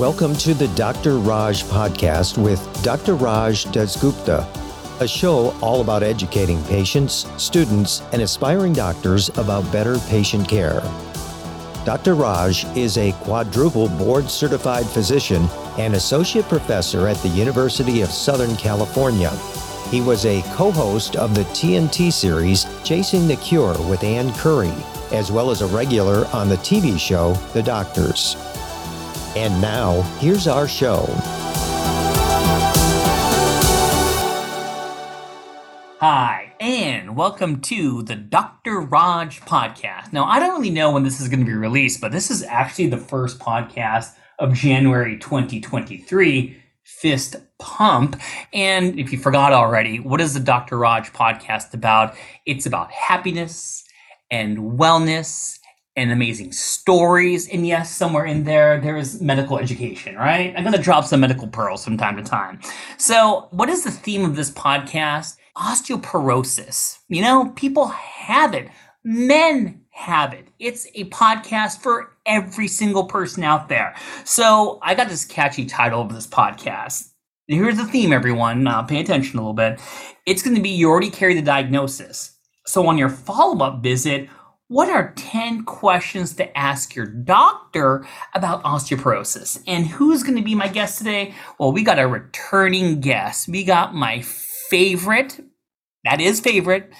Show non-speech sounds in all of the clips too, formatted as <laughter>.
Welcome to the Dr. Raj podcast with Dr. Raj Dasgupta, a show all about educating patients, students, and aspiring doctors about better patient care. Dr. Raj is a quadruple board certified physician and associate professor at the University of Southern California. He was a co host of the TNT series Chasing the Cure with Ann Curry, as well as a regular on the TV show The Doctors. And now, here's our show. Hi, and welcome to the Dr. Raj podcast. Now, I don't really know when this is going to be released, but this is actually the first podcast of January 2023, Fist Pump. And if you forgot already, what is the Dr. Raj podcast about? It's about happiness and wellness and amazing stories. And yes, somewhere in there, there is medical education, right? I'm going to drop some medical pearls from time to time. So, what is the theme of this podcast? Osteoporosis. You know, people have it, men have it. It's a podcast for every single person out there. So, I got this catchy title of this podcast. Here's the theme, everyone. Uh, pay attention a little bit. It's going to be you already carry the diagnosis. So, on your follow up visit, what are 10 questions to ask your doctor about osteoporosis? And who's going to be my guest today? Well, we got a returning guest. We got my favorite, that is favorite,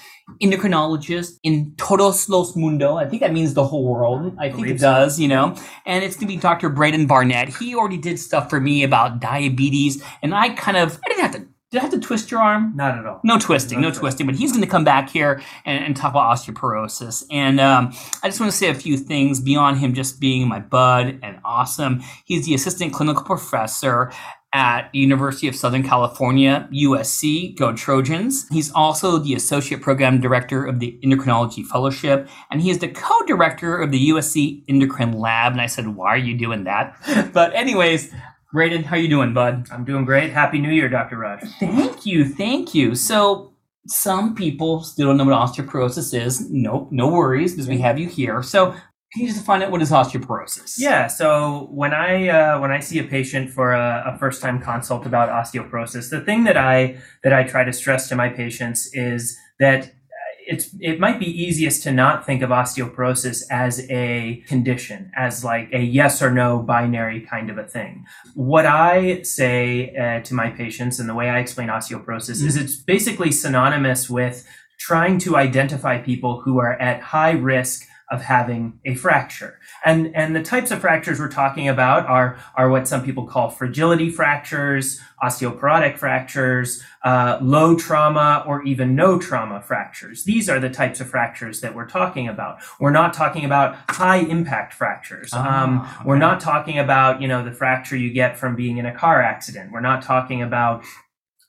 endocrinologist in todos los mundo. I think that means the whole world. I think it does, you know. And it's going to be Dr. Braden Barnett. He already did stuff for me about diabetes. And I kind of, I didn't have to did I have to twist your arm? Not at all. No twisting, no, No twisting. But he's going to come back here and, and talk about osteoporosis. And um, I just want to say a few things beyond him just being my bud and awesome. He's the assistant clinical professor at the University of Southern California, USC. Go Trojans. He's also the associate program director of the Endocrinology Fellowship, and he is the co-director of the USC Endocrine Lab. And I said, "Why are you doing that?" <laughs> but anyways. Braden, how you doing, bud? I'm doing great. Happy New Year, Dr. Raj. Thank you, thank you. So some people still don't know what osteoporosis is. Nope, no worries, because we have you here. So can you just find out what is osteoporosis? Yeah, so when I uh, when I see a patient for a, a first time consult about osteoporosis, the thing that I that I try to stress to my patients is that it's it might be easiest to not think of osteoporosis as a condition, as like a yes or no binary kind of a thing. What I say uh, to my patients and the way I explain osteoporosis is it's basically synonymous with trying to identify people who are at high risk of having a fracture. And, and the types of fractures we're talking about are, are what some people call fragility fractures, osteoporotic fractures, uh, low trauma, or even no trauma fractures. These are the types of fractures that we're talking about. We're not talking about high impact fractures. Ah, um, We're not talking about, you know, the fracture you get from being in a car accident. We're not talking about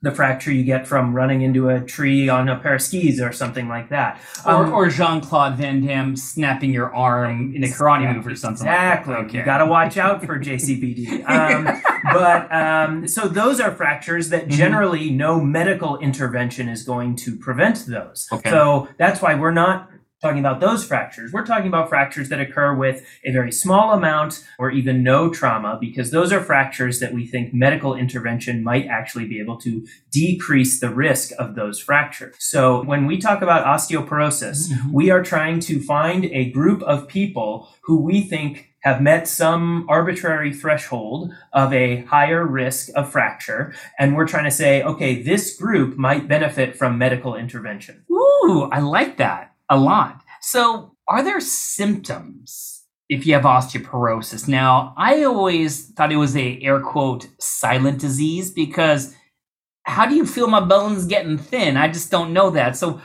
the fracture you get from running into a tree on a pair of skis or something like that. Or, Um, or Jean Claude Van Damme snapping your arm in a karate move or something. like that. Exactly. Okay. You got to watch out for <laughs> JCVD. Um, but um, so those are fractures that Mhm. generally no medical intervention is going to prevent those. Okay. So that's why we're not talking about those fractures. We're talking about fractures that occur with a very small amount or even no trauma because those are fractures that we think medical intervention might actually be able to decrease the risk of those fractures. So when we talk about osteoporosis, Mhm. we are trying to find a group of people who we think have met some arbitrary threshold of a higher risk of fracture. And we're trying to say, okay, this group might benefit from medical intervention. Ooh, I like that a lot. So, are there symptoms if you have osteoporosis? Now, I always thought it was a air quote silent disease because how do you feel my bones getting thin? I just don't know that. So,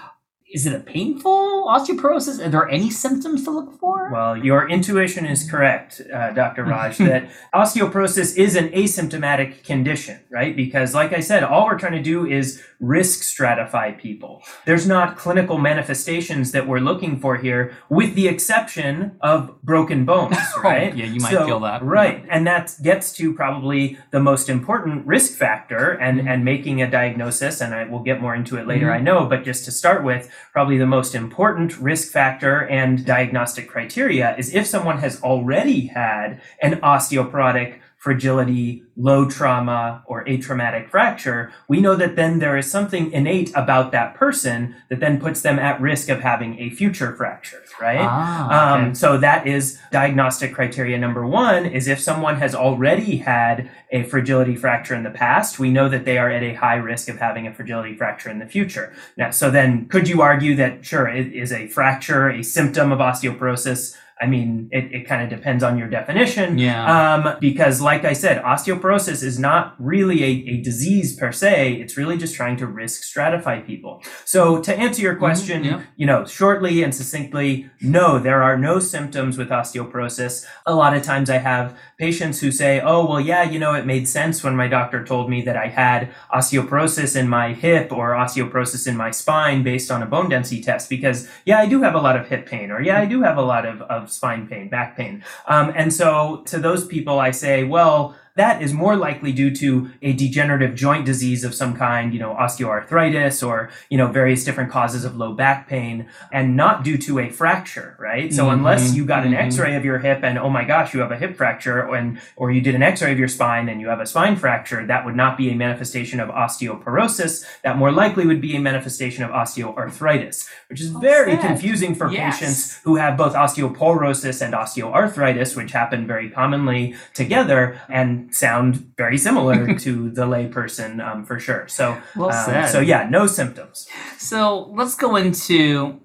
is it a painful osteoporosis? Are there any symptoms to look for? Well, your intuition is correct, uh, Dr. <laughs> Raj, that osteoporosis is an asymptomatic condition, right? Because, like I said, all we're trying to do is risk stratify people. There's not clinical manifestations that we're looking for here, with the exception of broken bones, <laughs> right? yeah, you might So- feel that. Right. And that gets to probably the most important risk factor and, Mm-hmm. and making a diagnosis. And I will get more into it later, Mhm. I know. But just to start with, probably the most important risk factor and diagnostic criteria is if someone has already had an osteoporotic fragility, low trauma, or atraumatic fracture, we know that then there is something innate about that person that then puts them at risk of having a future fracture, right? Ah, okay. Um, so that is diagnostic criteria number one is if someone has already had a fragility fracture in the past, we know that they are at a high risk of having a fragility fracture in the future. Now, so then could you argue that sure, it is a fracture a symptom of osteoporosis? I mean, it, it kind of depends on your definition. Yeah. Um, because like I said, osteoporosis is not really a, a disease per se. It's really just trying to risk stratify people. So to answer your question, yeah. you know, shortly and succinctly, no, there are no symptoms with osteoporosis. A lot of times I have patients who say, oh, well, yeah, you know, it made sense when my doctor told me that I had osteoporosis in my hip or osteoporosis in my spine based on a bone density test because, yeah, I do have a lot of hip pain or, yeah, I do have a lot of, of spine pain, back pain. Um, and so to those people, I say, well, that is more likely due to a degenerative joint disease of some kind, you know, osteoarthritis or, you know, various different causes of low back pain and not due to a fracture, right? So Mhm, unless you got an mhm. x-ray of your hip and, oh my gosh, you have a hip fracture and, or you did an x-ray of your spine and you have a spine fracture, that would not be a manifestation of osteoporosis. That more likely would be a manifestation of osteoarthritis, which is very confusing for Yes. patients who have both osteoporosis and osteoarthritis, which happen very commonly together and sound very similar <laughs> to the layperson um, for sure. So, Well um, so yeah, no symptoms. So let's go into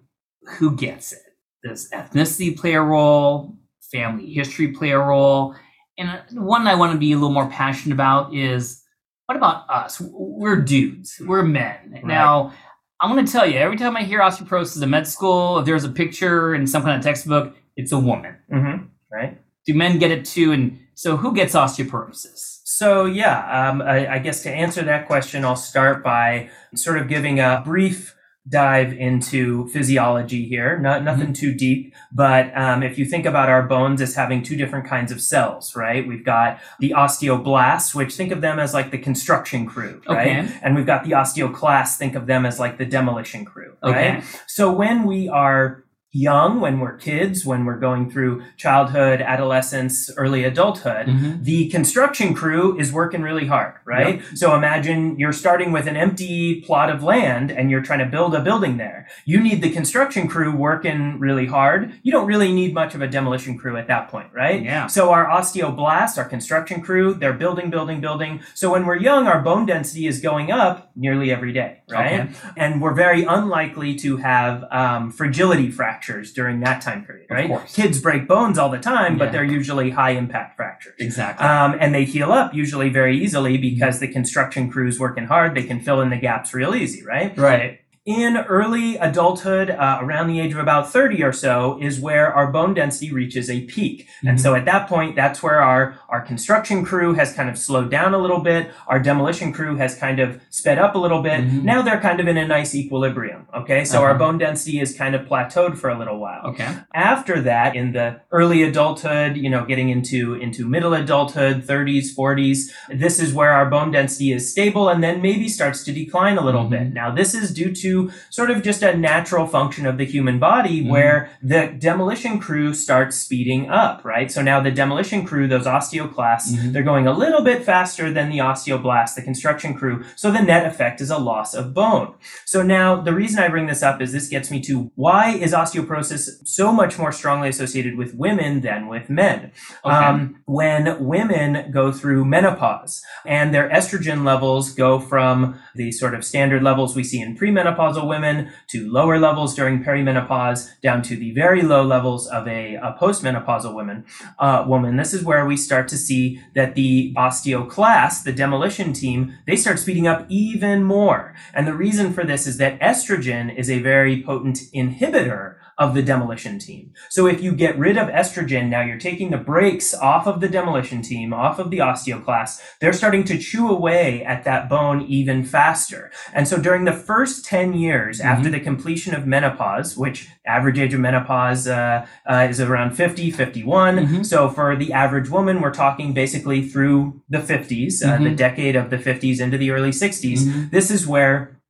who gets it. Does ethnicity play a role? Family history play a role? And uh, one I want to be a little more passionate about is what about us? We're dudes. We're men. Now, I'm going to tell you, every time I hear osteoporosis in med school, if there's a picture in some kind of textbook, it's a woman. hmm right. Do men get it too? And so who gets osteoporosis? So yeah, um, I, I guess to answer that question, I'll start by sort of giving a brief dive into physiology here. Not nothing too deep, but um, if you think about our bones as having two different kinds of cells, right? We've got the osteoblasts, which think of them as like the construction crew, right? Okay. And we've got the osteoclasts, think of them as like the demolition crew, right? Okay. So when we are young, when we're kids, when we're going through childhood, adolescence, early adulthood, Mhm. the construction crew is working really hard, right? So imagine you're starting with an empty plot of land and you're trying to build a building there. You need the construction crew working really hard. You don't really need much of a demolition crew at that point, right? Yeah. So our osteoblasts, our construction crew, they're building, building, building. So when we're young, our bone density is going up nearly every day, right? Okay. And we're very unlikely to have um, fragility fractures during that time period, Of right? course. Kids break bones all the time, but Yeah. they're usually high impact fractures. Exactly. Um, and they heal up usually very easily because the construction crew's working hard. They can fill in the gaps real easy, right? right. In early adulthood, uh, around the age of about 30 or so, is where our bone density reaches a peak. And Mhm. so at that point, that's where our, our construction crew has kind of slowed down a little bit. Our demolition crew has kind of sped up a little bit. Mhm. Now they're kind of in a nice equilibrium. Okay. So our Uh-huh. bone density is kind of plateaued for a little while Okay. after that in the early adulthood you know getting into into middle adulthood 30s 40s this is where our bone density is stable and then maybe starts to decline a little Mhm. bit now this is due to sort of just a natural function of the human body Mhm. where the demolition crew starts speeding up right so now the demolition crew those osteoclasts Mhm. they're going a little bit faster than the osteoblasts the construction crew so the net effect is a loss of bone so now the reason I bring this up is this gets me to why is osteoporosis so much more strongly associated with women than with men? Okay. Um, when women go through menopause and their estrogen levels go from the sort of standard levels we see in premenopause postmenopausal women to lower levels during perimenopause down to the very low levels of a, a postmenopausal woman uh, woman. This is where we start to see that the osteoclast the demolition team they start speeding up even more. And the reason for this is that estrogen is a very potent inhibitor of the demolition team. So if you get rid of estrogen, now you're taking the brakes off of the demolition team, off of the osteoclast. They're starting to chew away at that bone even faster. And so during the first 10 years mm-hmm. after the completion of menopause, which average age of menopause uh, uh, is around 50, 51. Mm-hmm. So for the average woman, we're talking basically through the 50s, uh, mm-hmm. the decade of the 50s into the early 60s. Mm-hmm. This is where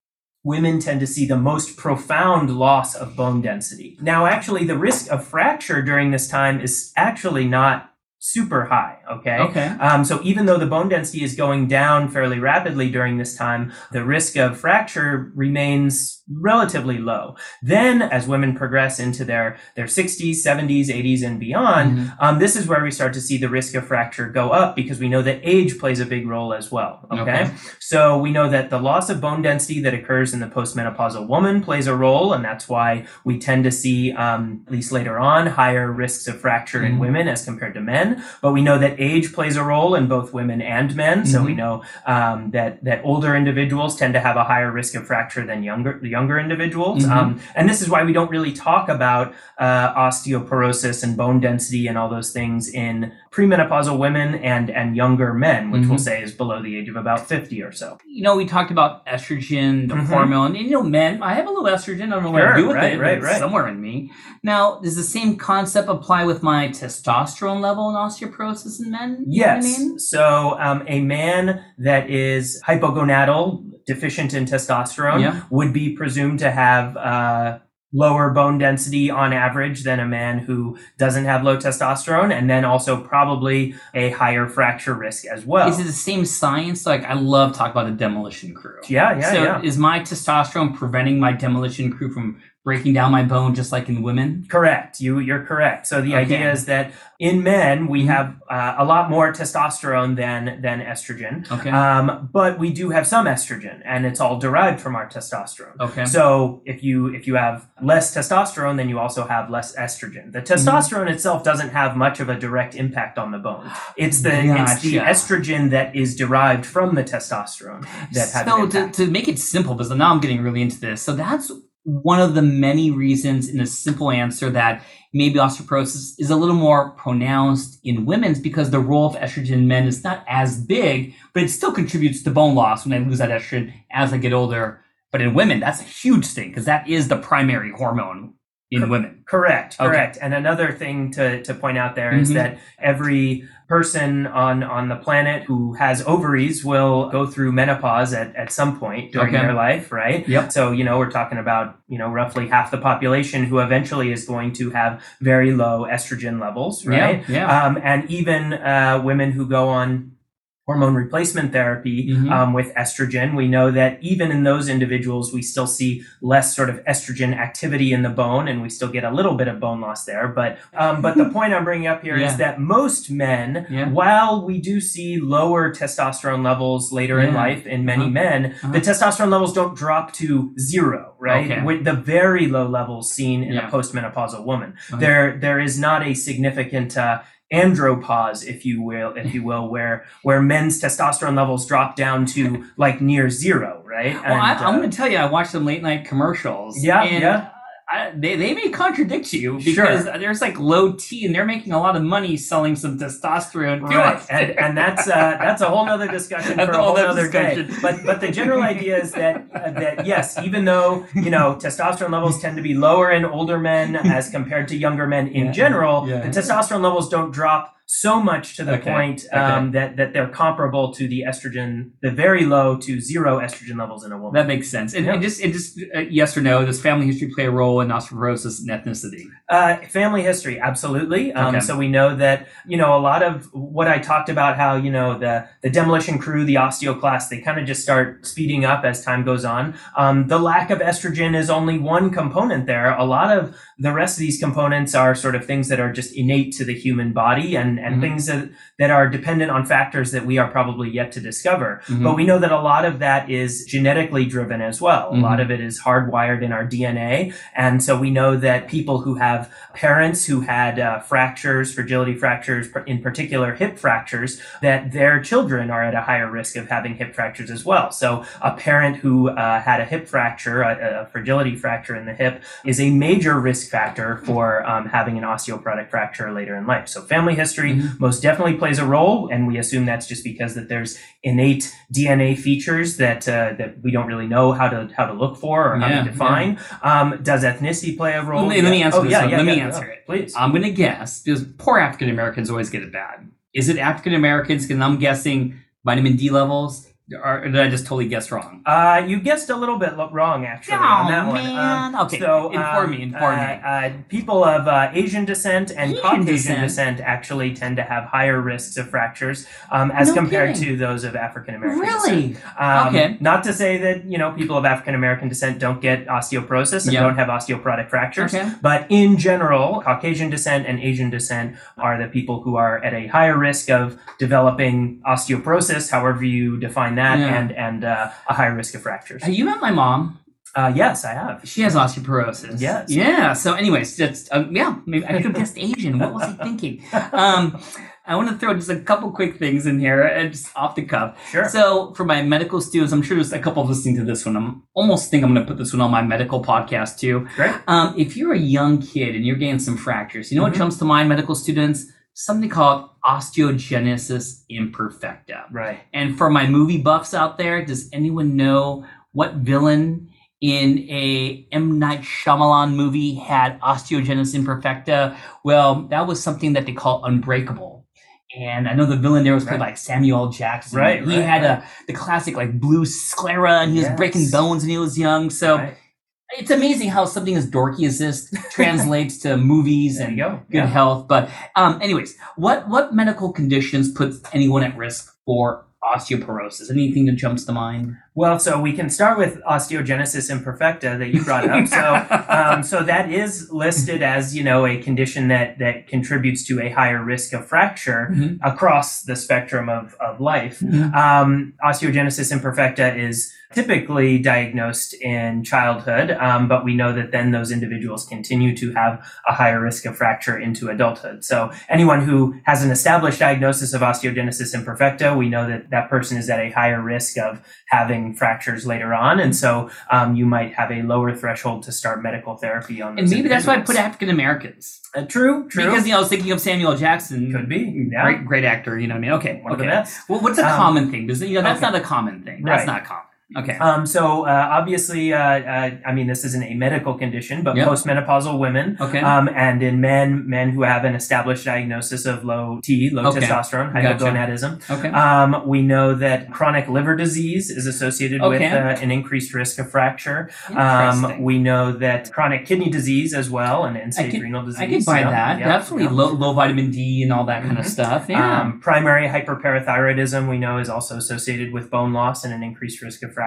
women tend to see the most profound loss of bone density. Now, actually, the risk of fracture during this time is actually not super high. Okay. Okay. Um, so even though the bone density is going down fairly rapidly during this time, the risk of fracture remains relatively low. Then, as women progress into their their 60s, 70s, 80s, and beyond, mm-hmm. um, this is where we start to see the risk of fracture go up because we know that age plays a big role as well. Okay. okay. So we know that the loss of bone density that occurs in the postmenopausal woman plays a role, and that's why we tend to see, um, at least later on, higher risks of fracture mm-hmm. in women as compared to men. But we know that age plays a role in both women and men. So mm-hmm. we know um, that that older individuals tend to have a higher risk of fracture than younger younger individuals. Mm-hmm. Um, and this is why we don't really talk about uh, osteoporosis and bone density and all those things in premenopausal women and and younger men, which mm-hmm. we'll say is below the age of about fifty or so. You know, we talked about estrogen, the mm-hmm. hormone, and you know, men. I have a little estrogen. I don't know what sure, to do with right, it. Right, right. Somewhere in me. Now, does the same concept apply with my testosterone level osteoporosis in men? You yes. I mean? So, um, a man that is hypogonadal, deficient in testosterone, yeah. would be presumed to have. Uh, lower bone density on average than a man who doesn't have low testosterone and then also probably a higher fracture risk as well. Is it the same science? Like I love talking about the demolition crew. Yeah, yeah. So yeah. is my testosterone preventing my demolition crew from breaking down my bone just like in women? Correct. You you're correct. So the okay. idea is that in men we mm-hmm. have uh, a lot more testosterone than than estrogen. Okay. Um, but we do have some estrogen, and it's all derived from our testosterone. Okay. So if you if you have less testosterone, then you also have less estrogen. The mm-hmm. testosterone mm-hmm. itself doesn't have much of a direct impact on the bone. It's the gotcha. it's the estrogen that is derived from the testosterone that has. So to, to make it simple, because now I'm getting really into this. So that's one of the many reasons in a simple answer that maybe osteoporosis is a little more pronounced in women's because the role of estrogen in men is not as big, but it still contributes to bone loss when they lose that estrogen as they get older. But in women, that's a huge thing because that is the primary hormone in women. Correct, correct. Okay. And another thing to, to point out there mm-hmm. is that every person on, on the planet who has ovaries will go through menopause at, at some point during okay. their life, right? Yep. So, you know, we're talking about, you know, roughly half the population who eventually is going to have very low estrogen levels, right? Yeah. yeah. Um, and even uh, women who go on hormone replacement therapy mm-hmm. um, with estrogen. We know that even in those individuals, we still see less sort of estrogen activity in the bone, and we still get a little bit of bone loss there. But um, but the <laughs> point I'm bringing up here yeah. is that most men, yeah. while we do see lower testosterone levels later yeah. in life in many uh-huh. men, uh-huh. the testosterone levels don't drop to zero, right? Okay. With the very low levels seen in a postmenopausal woman, uh-huh. there there is not a significant uh, andropause, if you will, if you will, where where men's testosterone levels drop down to like near zero, right? Well, and, I, am uh, going to tell you, I watched some late night commercials. Yeah, yeah. I, they, they may contradict you because sure. there's like low T and they're making a lot of money selling some testosterone. Right. <laughs> and, and that's uh, that's a whole other discussion for a whole other day. But but the general <laughs> idea is that uh, that yes, even though you know testosterone levels tend to be lower in older men as compared to younger men in yeah. general, yeah. the testosterone levels don't drop so much to the okay. point um, okay. that that they're comparable to the estrogen, the very low to zero estrogen levels in a woman. That makes sense. And, and just, and just uh, yes or no, does family history play a role in osteoporosis and ethnicity? Uh, family history, absolutely. Um, okay. So we know that you know a lot of what I talked about, how you know the the demolition crew, the osteoclast, they kind of just start speeding up as time goes on. Um, the lack of estrogen is only one component there. A lot of the rest of these components are sort of things that are just innate to the human body and, and Mhm. things that, that are dependent on factors that we are probably yet to discover. Mhm. But we know that a lot of that is genetically driven as well. A lot Mhm. of it is hardwired in our DNA. And so we know that people who have parents who had uh, fractures, fragility fractures, in particular hip fractures, that their children are at a higher risk of having hip fractures as well. So a parent who uh, had a hip fracture, a, a fragility fracture in the hip, is a major risk factor for um, having an osteoporotic fracture later in life. So family history Mhm. most definitely plays a role, and we assume that's just because that there's innate DNA features that uh, that we don't really know how to how to look for or how Yeah, to define. Um, does ethnicity play a role? Let me- let me answer oh, this yeah, yeah, Let me answer yeah. it. please. I'm going to guess because poor African Americans always get it bad. Is it African Americans? And I'm guessing vitamin D levels. Or did I just totally guess wrong? Uh, you guessed a little bit lo- wrong, actually, on that one. man. okay, So, inform um, me. Inform uh, me. Uh, people of uh, Asian descent and Asian Caucasian descent? descent. actually tend to have higher risks of fractures um, as No compared kidding. to those of African American descent. Really? Um, Okay. Not to say that you know people of African American descent don't get osteoporosis and Yeah. don't have osteoporotic fractures, Okay. but in general, Caucasian descent and Asian descent are the people who are at a higher risk of developing osteoporosis, however you define that, Yeah. and and uh, a higher risk of fractures. Have you met my mom? Uh, yes, I have. She has osteoporosis. Yes. Yeah. So, anyways, that's um, yeah. Maybe I could have guessed Asian. What was he thinking? <laughs> Um, I want to throw just a couple quick things in here, and just off the cuff. Sure. So, for my medical students, I'm sure there's a couple listening to this one. I'm almost think I'm going to put this one on my medical podcast too. Great. Um, if you're a young kid and you're getting some fractures, you know what Mhm. jumps to mind, medical students? Something called osteogenesis imperfecta. Right. And for my movie buffs out there, does anyone know what villain in a M Night Shyamalan movie had osteogenesis imperfecta? Well, that was something that they call Unbreakable. And I know the villain there was played Right. by Samuel Jackson. Right, He right, had right. a the classic like blue sclera, and he was Yes. breaking bones when he was young. So. It's amazing how something as dorky as this <laughs> translates to movies and go. good Yeah. health. But um, anyways, what what medical conditions put anyone at risk for osteoporosis? Anything that jumps to mind? Well, so we can start with osteogenesis imperfecta that you brought up. So, <laughs> um, so that is listed as you know a condition that that contributes to a higher risk of fracture Mhm. across the spectrum of of life. Mhm. Um, osteogenesis imperfecta is typically diagnosed in childhood, um, but we know that then those individuals continue to have a higher risk of fracture into adulthood. So anyone who has an established diagnosis of osteogenesis imperfecta, we know that that person is at a higher risk of having fractures later on, and so um, you might have a lower threshold to start medical therapy on. And maybe that's why I put. African Americans. Uh, true, true. Because you know, I was thinking of Samuel Jackson. Could be, yeah. Great, great actor. You know what I mean? Okay, One okay. Well, what's a Um, common thing? Does you know that's okay. not a common thing. That's Right. not common. Okay. Um, so uh, obviously, uh, uh, I mean, this isn't a medical condition, but Yep. postmenopausal women, Okay. um, and in men, men who have an established diagnosis of low T, low Okay. testosterone, Gotcha. hypogonadism. okay. Um, we know that chronic liver disease is associated with Okay. uh, an increased risk of fracture. Um, we know that chronic kidney disease as well, and end-stage renal disease. I can buy yeah, that. yeah, Definitely yeah. low, low vitamin D and all that kind of Mhm. stuff. Yeah. Um, primary hyperparathyroidism we know is also associated with bone loss and an increased risk of fracture.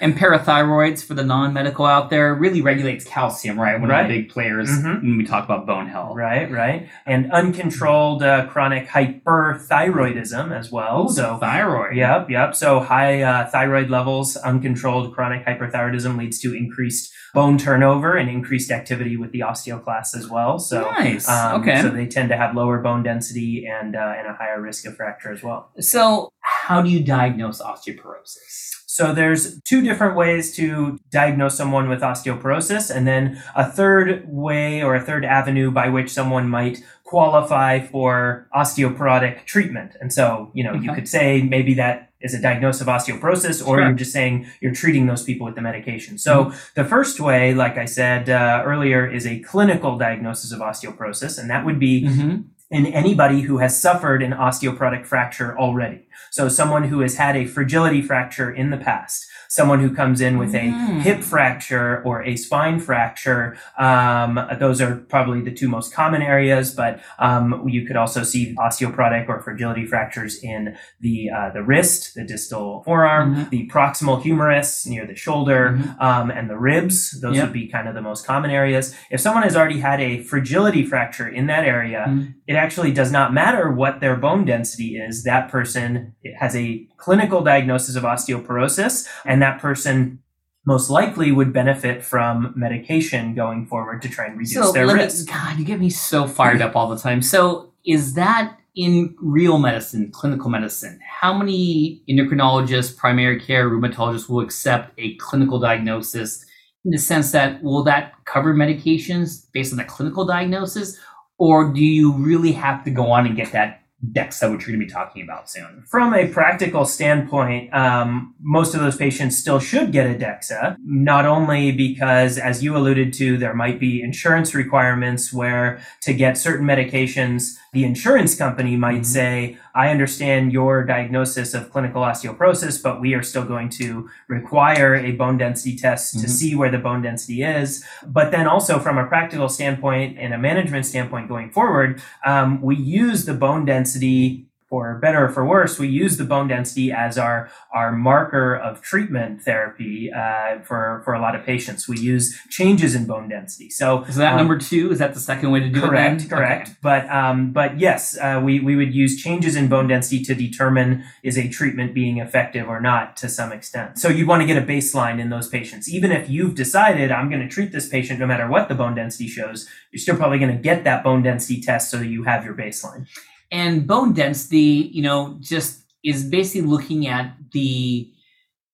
And parathyroids for the non-medical out there really regulates calcium, right? One Right. of the big players Mhm. when we talk about bone health. Right, right. And uncontrolled uh, chronic hyperthyroidism as well. Oh, so, thyroid. yep, yep. So, high uh, thyroid levels, uncontrolled chronic hyperthyroidism leads to increased bone turnover and increased activity with the osteoclasts as well. So, nice. um, okay. so they tend to have lower bone density and uh, and a higher risk of fracture as well. So, how do you diagnose osteoporosis? So there's two different ways to diagnose someone with osteoporosis, and then a third way or a third avenue by which someone might qualify for osteoporotic treatment. And so, you know, you could say maybe that is a diagnosis of osteoporosis, or Sure. you're just saying you're treating those people with the medication. So the first way, like I said uh, earlier, is a clinical diagnosis of osteoporosis, and that would be Mm-hmm. In anybody who has suffered an osteoporotic fracture already. So someone who has had a fragility fracture in the past, someone who comes in with a Mm. hip fracture or a spine fracture. Um, those are probably the two most common areas, but um, you could also see osteoporotic or fragility fractures in the uh, the wrist, the distal forearm, Mhm. the proximal humerus near the shoulder, Mhm. um, and the ribs. Those Yep. would be kind of the most common areas. If someone has already had a fragility fracture in that area, Mhm. it actually does not matter what their bone density is. That person has a clinical diagnosis of osteoporosis, and that person most likely would benefit from medication going forward to try and reduce So their me, risk. God, you get me so fired up all the time. So is that in real medicine, clinical medicine? How many endocrinologists, primary care, rheumatologists will accept a clinical diagnosis in the sense that will that cover medications based on the clinical diagnosis? Or do you really have to go on and get that DEXA, which you're going to be talking about soon? From a practical standpoint, um, most of those patients still should get a DEXA, not only because, as you alluded to, there might be insurance requirements where to get certain medications, the insurance company might Mhm. say, I understand your diagnosis of clinical osteoporosis, but we are still going to require a bone density test to Mhm. see where the bone density is. But then also from a practical standpoint and a management standpoint going forward, um, we use the bone density for better or for worse, we use the bone density as our our marker of treatment therapy uh, for for a lot of patients. We use changes in bone density. So Is that um, number two? Is that the second way to do correct, it? Correct, correct. Okay. But um, but yes, uh, we we would use changes in bone density to determine is a treatment being effective or not to some extent. So you'd want to get a baseline in those patients, even if you've decided I'm going to treat this patient no matter what the bone density shows. You're still probably going to get that bone density test so that you have your baseline. And bone density you know just is basically looking at the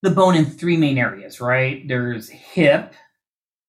the bone in three main areas right there's hip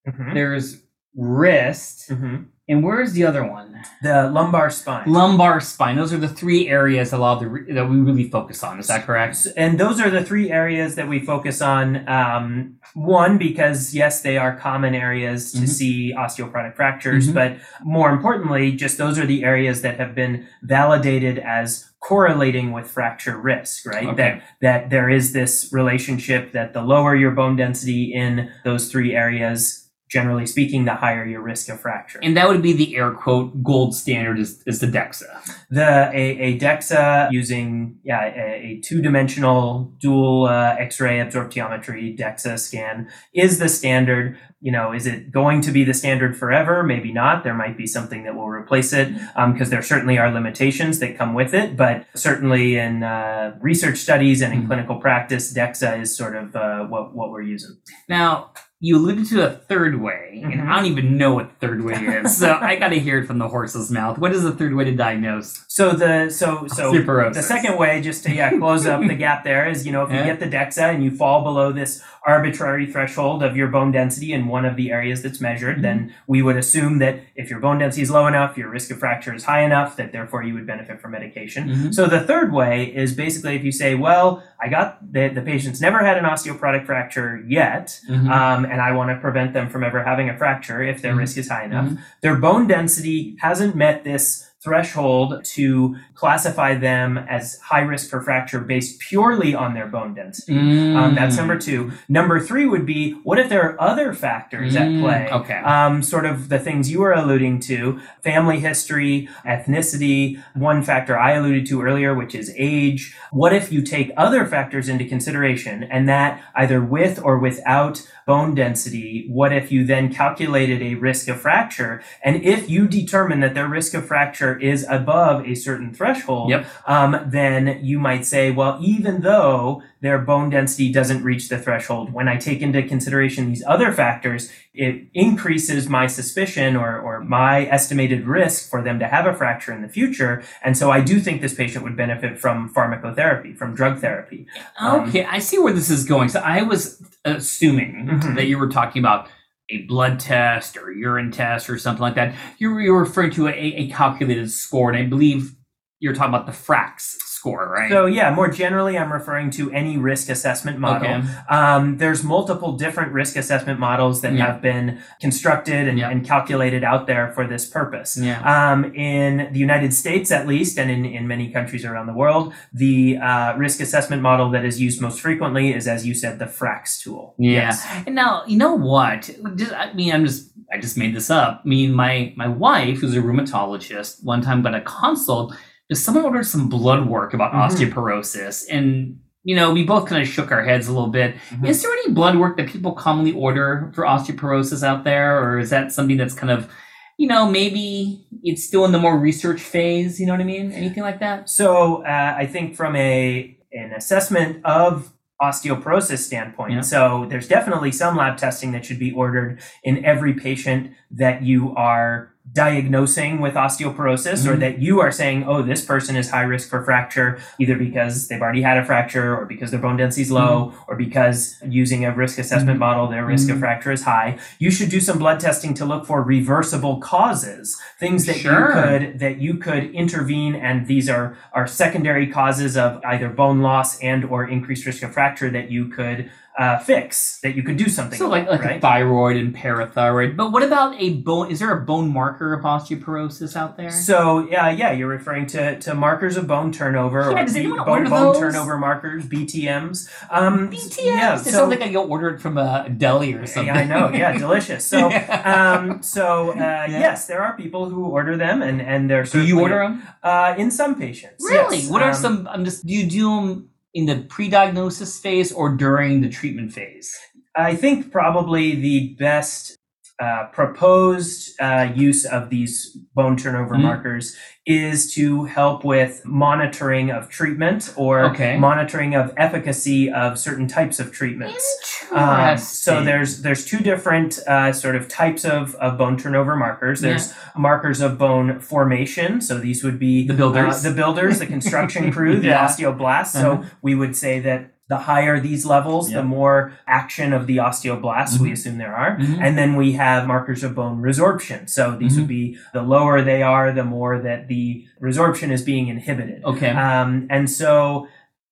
Mhm. there's wrist Mhm. And where's the other one The lumbar spine. lumbar spine those are the three areas a lot of the re- that we really focus on is that correct And those are the three areas that we focus on. Um, one, because yes, they are common areas to Mhm. see osteoporotic fractures, Mhm. but more importantly, just those are the areas that have been validated as correlating with fracture risk, right? Okay. That that there is this relationship that the lower your bone density in those three areas, generally speaking, the higher your risk of fracture. and that would be the air quote gold standard is, is the dexa the a, a DEXA using yeah a, a two dimensional dual uh, X-ray absorptiometry DEXA scan is the standard. You know, is it going to be the standard forever? Maybe not. There might be something that will replace it because there certainly are limitations that come with it. But certainly in uh, research studies and in Mhm. clinical practice, DEXA is sort of uh, what what we're using. now you alluded to a third way and Mhm. i don't even know what third way <laughs> is so i gotta hear it from the horse's mouth what is the third way to diagnose So the so so the second way, just to yeah close up the gap there, is you know if you Yeah. get the DEXA and you fall below this arbitrary threshold of your bone density in one of the areas that's measured, Mm-hmm. then we would assume that if your bone density is low enough, your risk of fracture is high enough that therefore you would benefit from medication. Mhm. So the third way is basically if you say, well, I got the the patient's never had an osteoporotic fracture yet, Mhm. um, and I want to prevent them from ever having a fracture if their Mhm. risk is high enough. Mhm. Their bone density hasn't met this threshold to classify them as high risk for fracture based purely on their bone density. Um, that's Mm. number two. Number three would be what if there are other factors at Mm, play? okay. Um, sort of the things you were alluding to family history, ethnicity, one factor I alluded to earlier, which is age. What if you take other factors into consideration and that either with or without bone density, what if you then calculated a risk of fracture? And if you determine that their risk of fracture is above a certain threshold, Yep. um, then you might say, well, even though their bone density doesn't reach the threshold, when I take into consideration these other factors, it increases my suspicion or, or my estimated risk for them to have a fracture in the future. And so I do think this patient would benefit from pharmacotherapy, from drug therapy. Um, Okay, I see where this is going. So I was assuming Mhm. that you were talking about a blood test or urine test or something like that. You're, you were referring to a, a calculated score, and I believe you're talking about the FRAX score, right? So yeah, more generally, I'm referring to any risk assessment model. Okay. Um, there's multiple different risk assessment models that Yeah. have been constructed and, Yeah. and calculated out there for this purpose. Yeah. Um, in the United States, at least, and in, in many countries around the world, the uh, risk assessment model that is used most frequently is, as you said, the FRAX tool. Yeah. Yes. And now, you know what? Just, I mean, I'm just, I just made this up. I mean, my, my wife, who's a rheumatologist, one time got a consult, someone ordered some blood work about Mhm. osteoporosis. And, you know, we both kind of shook our heads a little bit. Mhm. Is there any blood work that people commonly order for osteoporosis out there? Or is that something that's kind of, you know, maybe it's still in the more research phase? You know what I mean? Anything like that? So uh, I think from a an assessment of osteoporosis standpoint, Yeah. so there's definitely some lab testing that should be ordered in every patient that you are diagnosing with osteoporosis or Mhm. that you are saying, oh, this person is high risk for fracture, either because they've already had a fracture or because their bone density is low or because using a risk assessment Mhm. model, their risk of Mhm. fracture is high. You should do some blood testing to look for reversible causes, things that Sure. you could that you could intervene and these are are secondary causes of either bone loss and or increased risk of fracture that you could uh, fix that you could do something So like about, like a right thyroid and parathyroid. But what about a bone? Is there a bone marker of osteoporosis out there? so yeah yeah you're referring to, to markers of bone turnover Yeah, does anyone bone, order bone those? turnover markers btms um BTS. yeah it so sounds like I go order it from a deli or something. yeah, I know yeah <laughs> delicious so um so uh, <laughs> Yeah. yes there are people who order them and and they're do you order them? uh in some patients Really? yes. What are Um, some? I'm just. Do you do them in the pre-diagnosis phase or during the treatment phase? I think probably the best uh, proposed uh, use of these bone turnover Mhm. markers is to help with monitoring of treatment or Okay. monitoring of efficacy of certain types of treatments. Um, so there's there's two different uh, sort of types of, of bone turnover markers. There's markers of bone formation. So these would be The builders. uh, the builders, the construction crew, <laughs> the Yeah. osteoblasts. Uh-huh. So we would say that the higher these levels, Yeah. the more action of the osteoblasts we Mhm. assume there are. Mhm. And then we have markers of bone resorption. So these Mhm. would be the lower they are, the more that the resorption is being inhibited. okay. Um, and so,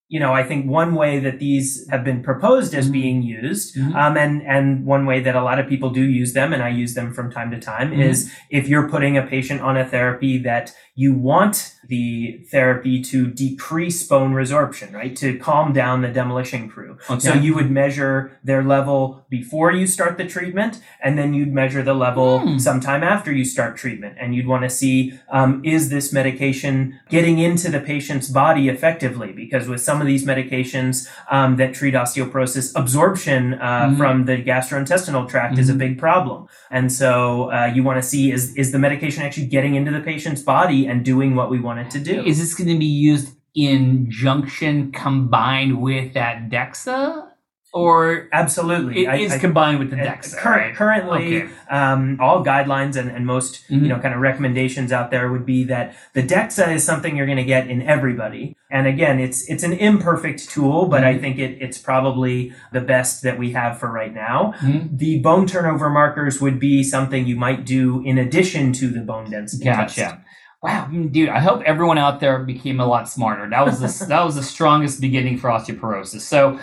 you know, I think one way that these have been proposed as Mhm. being used, Mhm. um, and and one way that a lot of people do use them, and I use them from time to time, Mhm. is if you're putting a patient on a therapy that you want the therapy to decrease bone resorption, right, to calm down the demolition crew. okay. So you would measure their level before you start the treatment, and then you'd measure the level Hmm. sometime after you start treatment. And you'd want to see um, is this medication getting into the patient's body effectively? Because with some of these medications um, that treat osteoporosis, absorption uh, Mhm. from the gastrointestinal tract is a Mhm. big problem. And so uh, you want to see is is the medication actually getting into the patient's body and doing what we want it to do? Is this going to be used in junction combined with that DEXA, or Absolutely. it I- is I- combined with the DEXA? cur- right? Currently, Okay. um, all guidelines and, and most Mhm. you know kind of recommendations out there would be that the DEXA is something you're going to get in everybody. And again, it's it's an imperfect tool, but I Mhm. think it, it's probably the best that we have for right now. Mhm. The bone turnover markers would be something you might do in addition to the bone density test. Gotcha. Wow, mm, dude! I hope everyone out there became a lot smarter. That was the that was the strongest beginning for osteoporosis. So,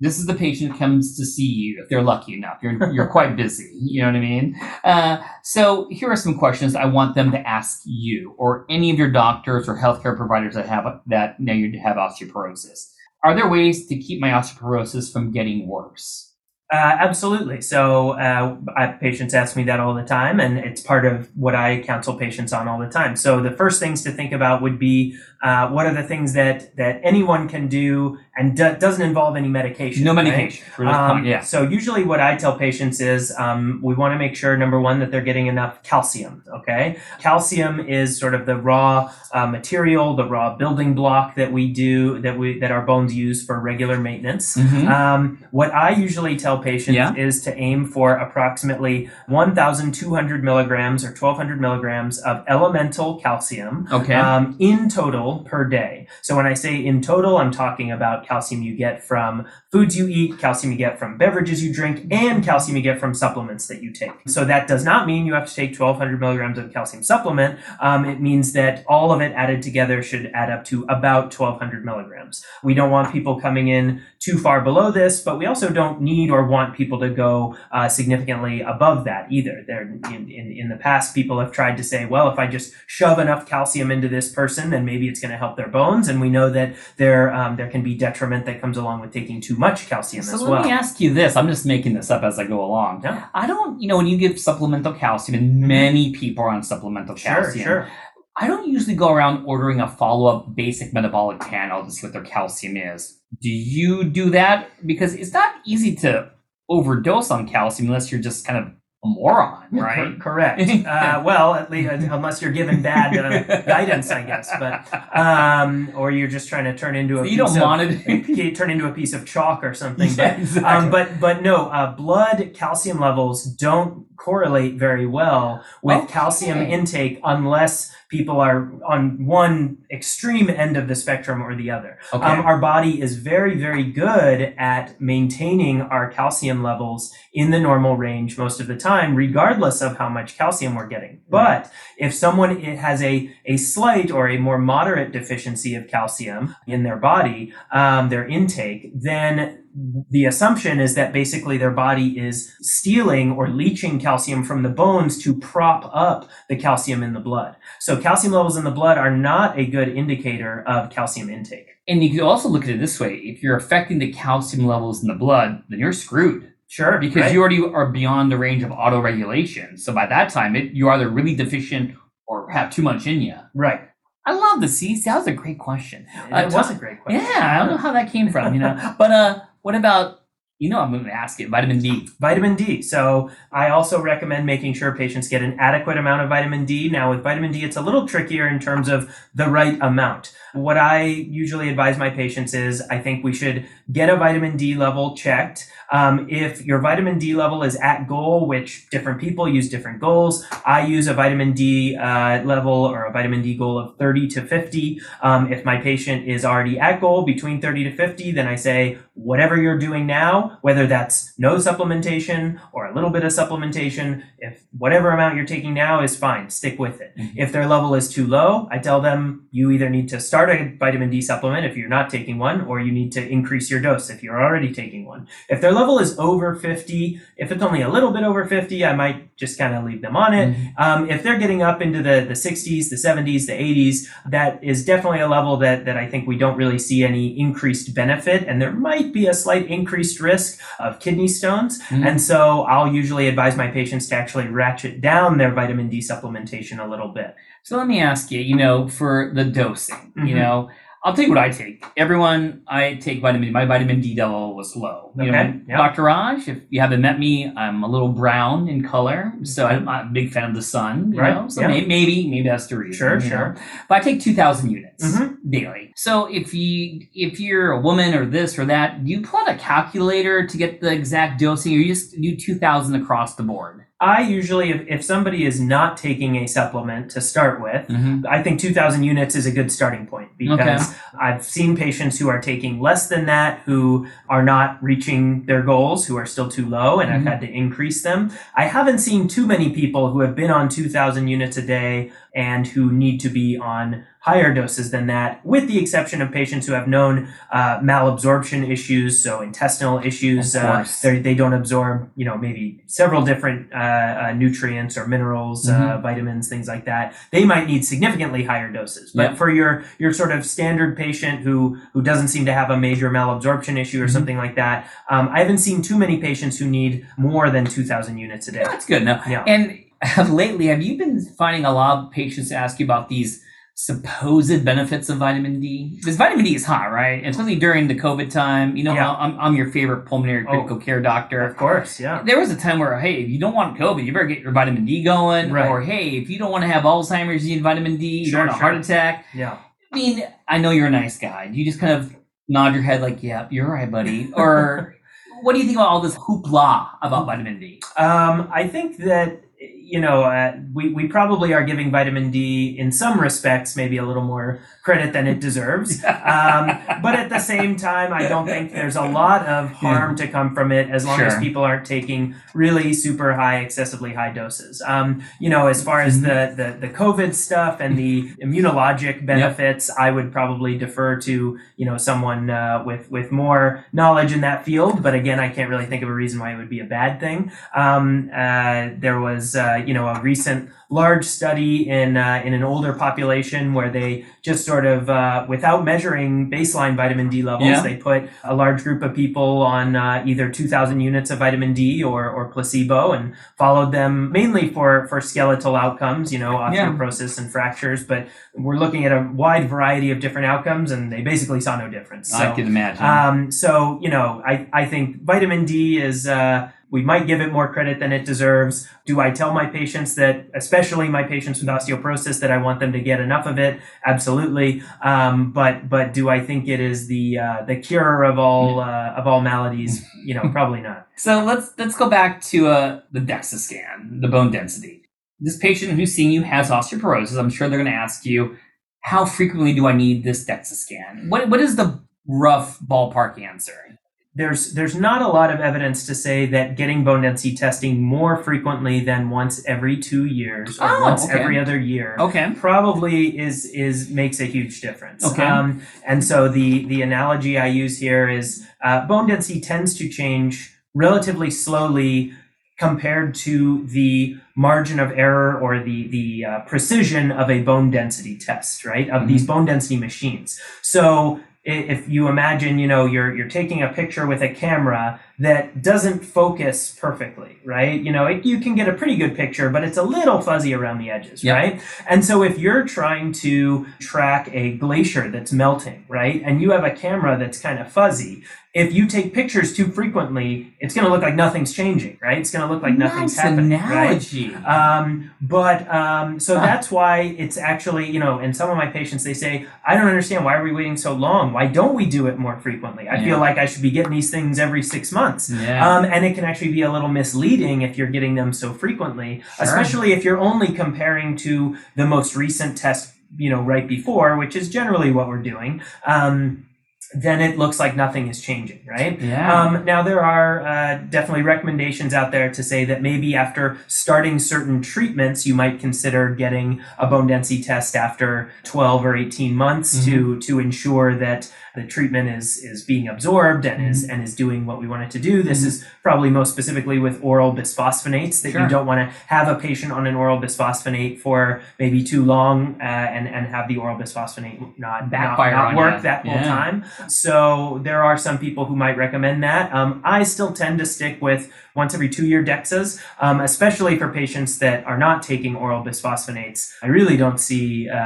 this is the patient who comes to see you if they're lucky enough. You're you're quite busy. You know what I mean? Uh, so, here are some questions I want them to ask you or any of your doctors or healthcare providers that have that know you have osteoporosis. Are there ways to keep my osteoporosis from getting worse? Uh, absolutely. So uh, I, patients ask me that all the time, and it's part of what I counsel patients on all the time. So the first things to think about would be uh, what are the things that that anyone can do and do, doesn't involve any medication. No medication. This Um, yeah. So usually, what I tell patients is um, we want to make sure number one that they're getting enough calcium. Okay, calcium is sort of the raw uh, material, the raw building block that we do that we that our bones use for regular maintenance. Mhm. Um, what I usually tell patients Yeah. is to aim for approximately 1,200 milligrams or 1,200 milligrams of elemental calcium Okay. um, in total per day. So when I say in total, I'm talking about calcium you get from foods you eat, calcium you get from beverages you drink, and calcium you get from supplements that you take. So that does not mean you have to take 1,200 milligrams of calcium supplement. Um, it means that all of it added together should add up to about 1,200 milligrams. We don't want people coming in too far below this, but we also don't need or want people to go uh, significantly above that either. There, in, in, in the past, people have tried to say, well, if I just shove enough calcium into this person, then maybe it's going to help their bones. And we know that there um, there can be detriment that comes along with taking too much calcium so as let me ask you this. I'm just making this up as I go along. Yeah. I don't, you know, when you give supplemental calcium, and many people are on supplemental Sure, calcium. sure. I don't usually go around ordering a follow up basic metabolic panel to see what their calcium is. Do you do that? Because it's not easy to overdose on calcium unless you're just kind of a moron, right? Cor- correct. <laughs> uh, well, at least unless you're given bad uh, <laughs> guidance, I guess, but um, or you're just trying to turn into a you don't piece of- monitor. <laughs> turn into a piece of chalk or something. Yeah, but, exactly. um, but but no, uh, blood calcium levels don't correlate very well with Okay. calcium intake unless people are on one extreme end of the spectrum or the other. Okay. Um, our body is very, very good at maintaining our calcium levels in the normal range most of the time, regardless of how much calcium we're getting. But if someone has a, a slight or a more moderate deficiency of calcium in their body, um, their intake, then the assumption is that basically their body is stealing or leaching calcium from the bones to prop up the calcium in the blood. So calcium levels in the blood are not a good indicator of calcium intake. and you can also look at it this way: if you're affecting the calcium levels in the blood, then you're screwed Sure, because right? you already are beyond the range of auto regulation. So by that time, it, you're either really deficient or have too much in you. right. I love the See, that was a great question. Uh, It was ta- a great question. Yeah, I don't know how that came from, you know. <laughs> but uh, what about you know? I'm going to ask it. Vitamin D. Vitamin D. So I also recommend making sure patients get an adequate amount of vitamin D. Now with vitamin D, it's a little trickier in terms of the right amount. What I usually advise my patients is I think we should get a vitamin D level checked. Um, if your vitamin D level is at goal, which different people use different goals, I use a vitamin D uh, level or a vitamin D goal of 30 to 50. Um, if my patient is already at goal between 30 to 50, then I say whatever you're doing now, whether that's no supplementation or a little bit of supplementation, if whatever amount you're taking now is fine, stick with it. Mhm. If their level is too low, I tell them you either need to start a vitamin D supplement if you're not taking one, or you need to increase your dose if you're already taking one. If their level is over 50, if it's only a little bit over 50, I might just kind of leave them on it. Um, if they're getting up into the, the 60s, the 70s, the 80s, that is definitely a level that, that I think we don't really see any increased benefit. And there might be a slight increased risk of kidney stones. Mhm. And so I'll usually advise my patients to actually ratchet down their vitamin D supplementation a little bit. So let me ask you, you know, for the dosing, you Mhm. know, I'll tell you what I take. Everyone, I take vitamin D. My vitamin D level was low. You Okay, know, yeah. Dr. Raj, if you haven't met me, I'm a little brown in color, so I'm not a big fan of the sun. You Right, know, so yeah. may- maybe maybe that's the reason. Sure, you know. sure. But I take two thousand Mhm. daily. So if you if you're a woman or this or that, do you pull out a calculator to get the exact dosing, or you just do two thousand across the board? I usually, if, if somebody is not taking a supplement to start with, Mm-hmm. I think 2,000 units is a good starting point because I've seen patients who are taking less than that who are not reaching their goals, who are still too low, and Mhm. I've had to increase them. I haven't seen too many people who have been on 2,000 units a day and who need to be on higher doses than that, with the exception of patients who have known uh, malabsorption issues, so intestinal issues. Of Uh, they're- don't absorb, you know, maybe several different uh, uh, nutrients or minerals, uh, Mhm. vitamins, things like that. They might need significantly higher doses. But Yeah. for your your sort of standard patient who who doesn't seem to have a major malabsorption issue or Mhm. something like that, um, I haven't seen too many patients who need more than two thousand units a day. That's good. Now, Yeah. and <laughs> lately, have you been finding a lot of patients ask you about these supposed benefits of vitamin D? Because vitamin D is hot, right? And especially during the COVID time. You know, Yeah. I'm, I'm your favorite pulmonary Oh. critical care doctor. Of course, yeah. There was a time where, hey, if you don't want COVID, you better get your vitamin D going. Right. Or, hey, if you don't want to have Alzheimer's, you need vitamin D. You Sure, don't want a heart attack. Yeah. I mean, I know you're a nice guy. Do you just kind of nod your head like, yeah, you're right, buddy? Or <laughs> what do you think about all this hoopla about vitamin D? Um, I think that you know uh, we we probably are giving vitamin D in some respects maybe a little more credit than it deserves. <laughs> Um, but at the same time, I don't think there's a lot of harm to come from it as long Sure. as people aren't taking really super high, excessively high doses. Um, you know, as far as the, the the COVID stuff and the immunologic benefits, I would probably defer to you know someone uh, with with more knowledge in that field. But again, I can't really think of a reason why it would be a bad thing. Um, uh, there was uh, you know a recent large study in uh, in an older population where they just sort of uh, without measuring baseline vitamin D levels, Yeah. they put a large group of people on uh, either 2,000 units of vitamin D or, or placebo and followed them mainly for for skeletal outcomes, you know, Yeah. osteoporosis and fractures. But we're looking at a wide variety of different outcomes, and they basically saw no difference. I So, can imagine. um, so you know, I, I think vitamin D is uh, we might give it more credit than it deserves. Do I tell my patients that, especially my patients with osteoporosis, that I want them to get enough of it? Absolutely. Um, but but do I think it is the uh, the cure of all uh, of all maladies? You know, probably not. <laughs> So let's let's go back to uh, the DEXA scan, the bone density. This patient who's seeing you has osteoporosis. I'm sure they're going to ask you, how frequently do I need this DEXA scan? What what is the rough ballpark answer? There's there's not a lot of evidence to say that getting bone density testing more frequently than once every two years or Oh, once okay. every other year Okay. probably is is makes a huge difference. Okay. Um, and so the the analogy I use here is uh, bone density tends to change relatively slowly compared to the margin of error or the the uh, precision of a bone density test, right? Of these bone density machines. So if you imagine, you know, you're you're taking a picture with a camera that doesn't focus perfectly, right? You know, it, you can get a pretty good picture, but it's a little fuzzy around the edges, Yeah. right? And so if you're trying to track a glacier that's melting, right? And you have a camera that's kind of fuzzy, if you take pictures too frequently, it's going to look like nothing's changing, right? It's going to look like nothing's nice happening, right? analogy. Um, but um, so Huh. that's why it's actually, you know, and some of my patients they say, I don't understand why are we waiting so long? Why don't we do it more frequently? I Yeah. feel like I should be getting these things every six months. Yeah. Um, and it can actually be a little misleading if you're getting them so frequently, Sure. especially if you're only comparing to the most recent test, you know, right before, which is generally what we're doing. Um, then it looks like nothing is changing, right? yeah. Um, now there are uh, definitely recommendations out there to say that maybe after starting certain treatments, you might consider getting a bone density test after 12 or 18 months to to ensure that the treatment is is being absorbed and is and is doing what we want it to do. This is probably most specifically with oral bisphosphonates that Sure. you don't want to have a patient on an oral bisphosphonate for maybe too long uh, and and have the oral bisphosphonate not not, Backfire not on work you. that whole Yeah. time. So there are some people who might recommend that. Um, I still tend to stick with once every two year DEXAs, um, especially for patients that are not taking oral bisphosphonates. I really don't see uh,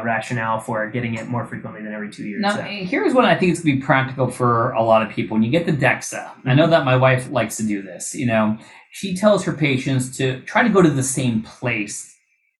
a rationale for getting it more frequently than every two years. Now, Uh, here's what I think is going to be practical for a lot of people. When you get the DEXA, I know that my wife likes to do this. You know, she tells her patients to try to go to the same place.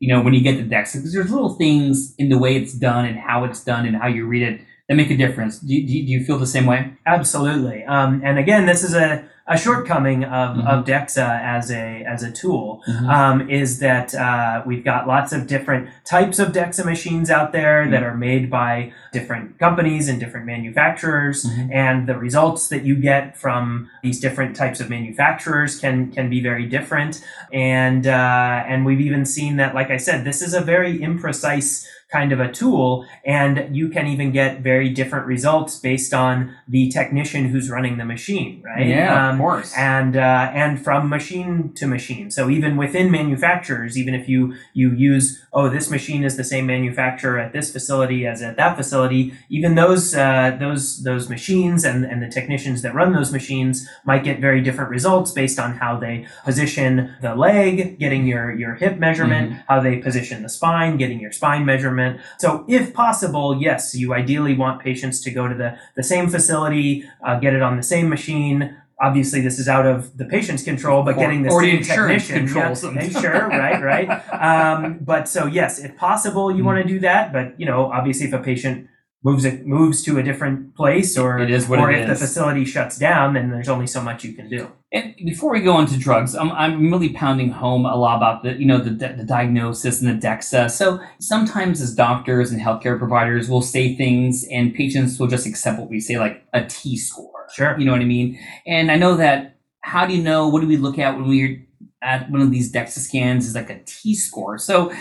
You know, when you get the DEXA, because there's little things in the way it's done and how it's done and how you read it that make a difference. Do, do, do you feel the same way? Absolutely. Um, and again, this is a, a shortcoming of, Mhm. of DEXA as a as a tool. Mhm. um, is that uh, we've got lots of different types of DEXA machines out there that are made by different companies and different manufacturers, Mhm. and the results that you get from these different types of manufacturers can can be very different. And uh, and we've even seen that, like I said, this is a very imprecise kind of a tool, and you can even get very different results based on the technician who's running the machine, right? Yeah, Um, of course. and uh, and from machine to machine. So even within manufacturers, even if you you use oh this machine is the same manufacturer at this facility as at that facility, even those uh, those those machines and and the technicians that run those machines might get very different results based on how they position the leg, getting your your hip measurement, how they position the spine, getting your spine measurement. So if possible, yes, you ideally want patients to go to the the same facility, uh, get it on the same machine. Obviously, this is out of the patient's control, but Or- getting the or the insurance technician, controls them. yeah, sure, right, right. Um, but so yes, if possible, you want to do that. But you know, obviously, if a patient moves it moves to a different place or It is what or it if the facility shuts down then there's only so much you can do And before we go into drugs, I'm, I'm really pounding home a lot about the, you know, the, the diagnosis and the DEXA. So sometimes as doctors and healthcare providers, we'll say things and patients will just accept what we say, like a T score. Sure. You know what I mean? And I know that, how do you know, what do we look at when we're at one of these DEXA scans is like a T score. So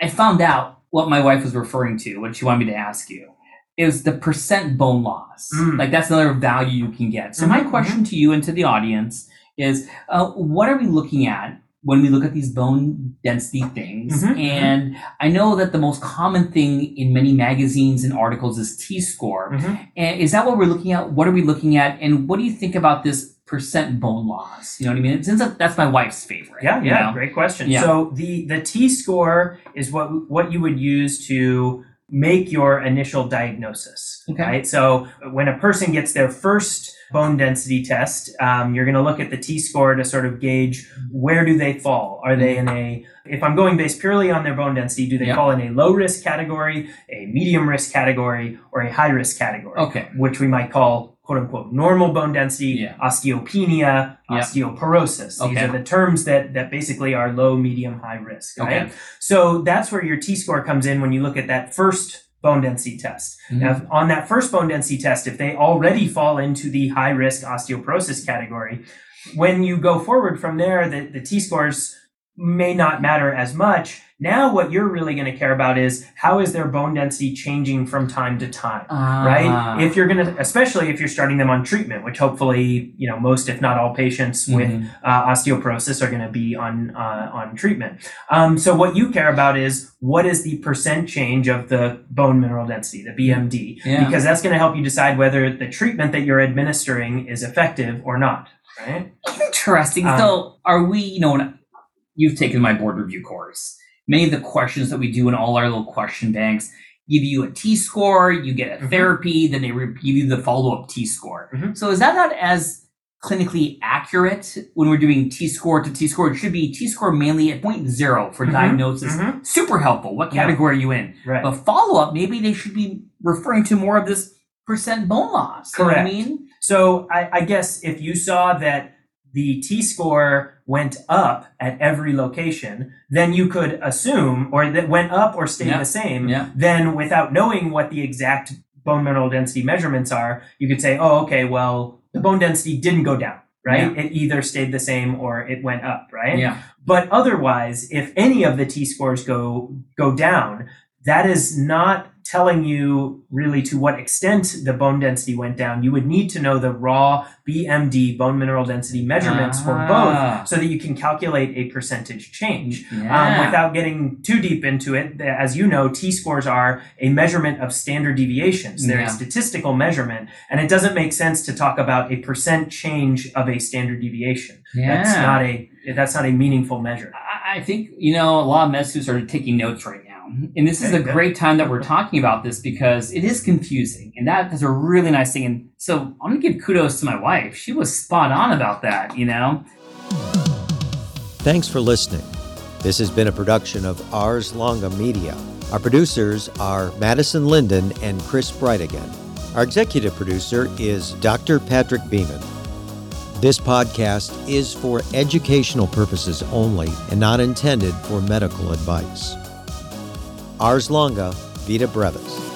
I found out what my wife was referring to, what she wanted me to ask you. Is the percent bone loss. Mm. Like that's another value you can get. So my Mhm, question to you and to the audience is uh, what are we looking at when we look at these bone density things? Mhm, mhm. And I know that the most common thing in many magazines and articles is T score. Mhm. And is that what we're looking at? What are we looking at? And what do you think about this percent bone loss? You know what I mean? Since that's my wife's favorite. Yeah, you yeah, know? great question. Yeah. So the the T score is what what you would use to make your initial diagnosis. Okay. Right. So when a person gets their first bone density test, um, you're going to look at the T score to sort of gauge where do they fall. Are they in a if I'm going based purely on their bone density, do they Yeah. fall in a low risk category, a medium risk category, or a high risk category? Okay. Which we might call quote unquote normal bone density, Yeah. osteopenia, Yeah. osteoporosis. These are the terms that that basically are low, medium, high risk. Okay. Right? So that's where your T score comes in when you look at that first bone density test. Mhm. Now, on that first bone density test, if they already fall into the high risk osteoporosis category, when you go forward from there, the, the T scores may not matter as much. Now, what you're really going to care about is how is their bone density changing from time to time Ah. right? If you're going to, especially if you're starting them on treatment, which hopefully, you know, most, if not all patients with Mhm. uh, osteoporosis are going to be on, uh, on treatment. Um, so what you care about is what is the percent change of the bone mineral density, the BMD, Yeah. because that's going to help you decide whether the treatment that you're administering is effective or not, right? Interesting. Um, so, are we, you know, you've taken my board review course, many of the questions that we do in all our little question banks give you a T score, you get a Mhm. therapy, then they re- give you the follow up T score. Mhm. So, is that not as clinically accurate when we're doing T score to T score? It should be T score mainly at point zero for Mhm. diagnosis. Mhm. Super helpful. What Yeah. category are you in? Right. But follow up, maybe they should be referring to more of this percent bone loss. What I Correct. mean? So I, I guess if you saw that the T score went up at every location, then you could assume, or that went up or stayed Yeah. the same. Yeah. Then without knowing what the exact bone mineral density measurements are, you could say, oh, okay, well, the bone density didn't go down, right? It either stayed the same or it went up, right? Yeah. But otherwise, if any of the T scores go go down, that is not telling you really to what extent the bone density went down. You would need to know the raw BMD bone mineral density measurements for Ah. both so that you can calculate a percentage change. Yeah. Um, without getting too deep into it, as you know, T scores are a measurement of standard deviations. They're Yeah. a statistical measurement, and it doesn't make sense to talk about a percent change of a standard deviation. Yeah. That's not a that's not a meaningful measure. I I think you know a lot of med students are taking notes right now, and this is a good. great time that we're talking about this because it is confusing, and that is a really nice thing. And so I'm gonna give kudos to my wife; she was spot on about that. You know, Thanks for listening. This has been a production of Ars Longa Media. Our producers are Madison Linden and Chris Brightigan. Our executive producer is Dr. Patrick Beeman. This podcast is for educational purposes only and not intended for medical advice. Ars Longa, Vita Brevis.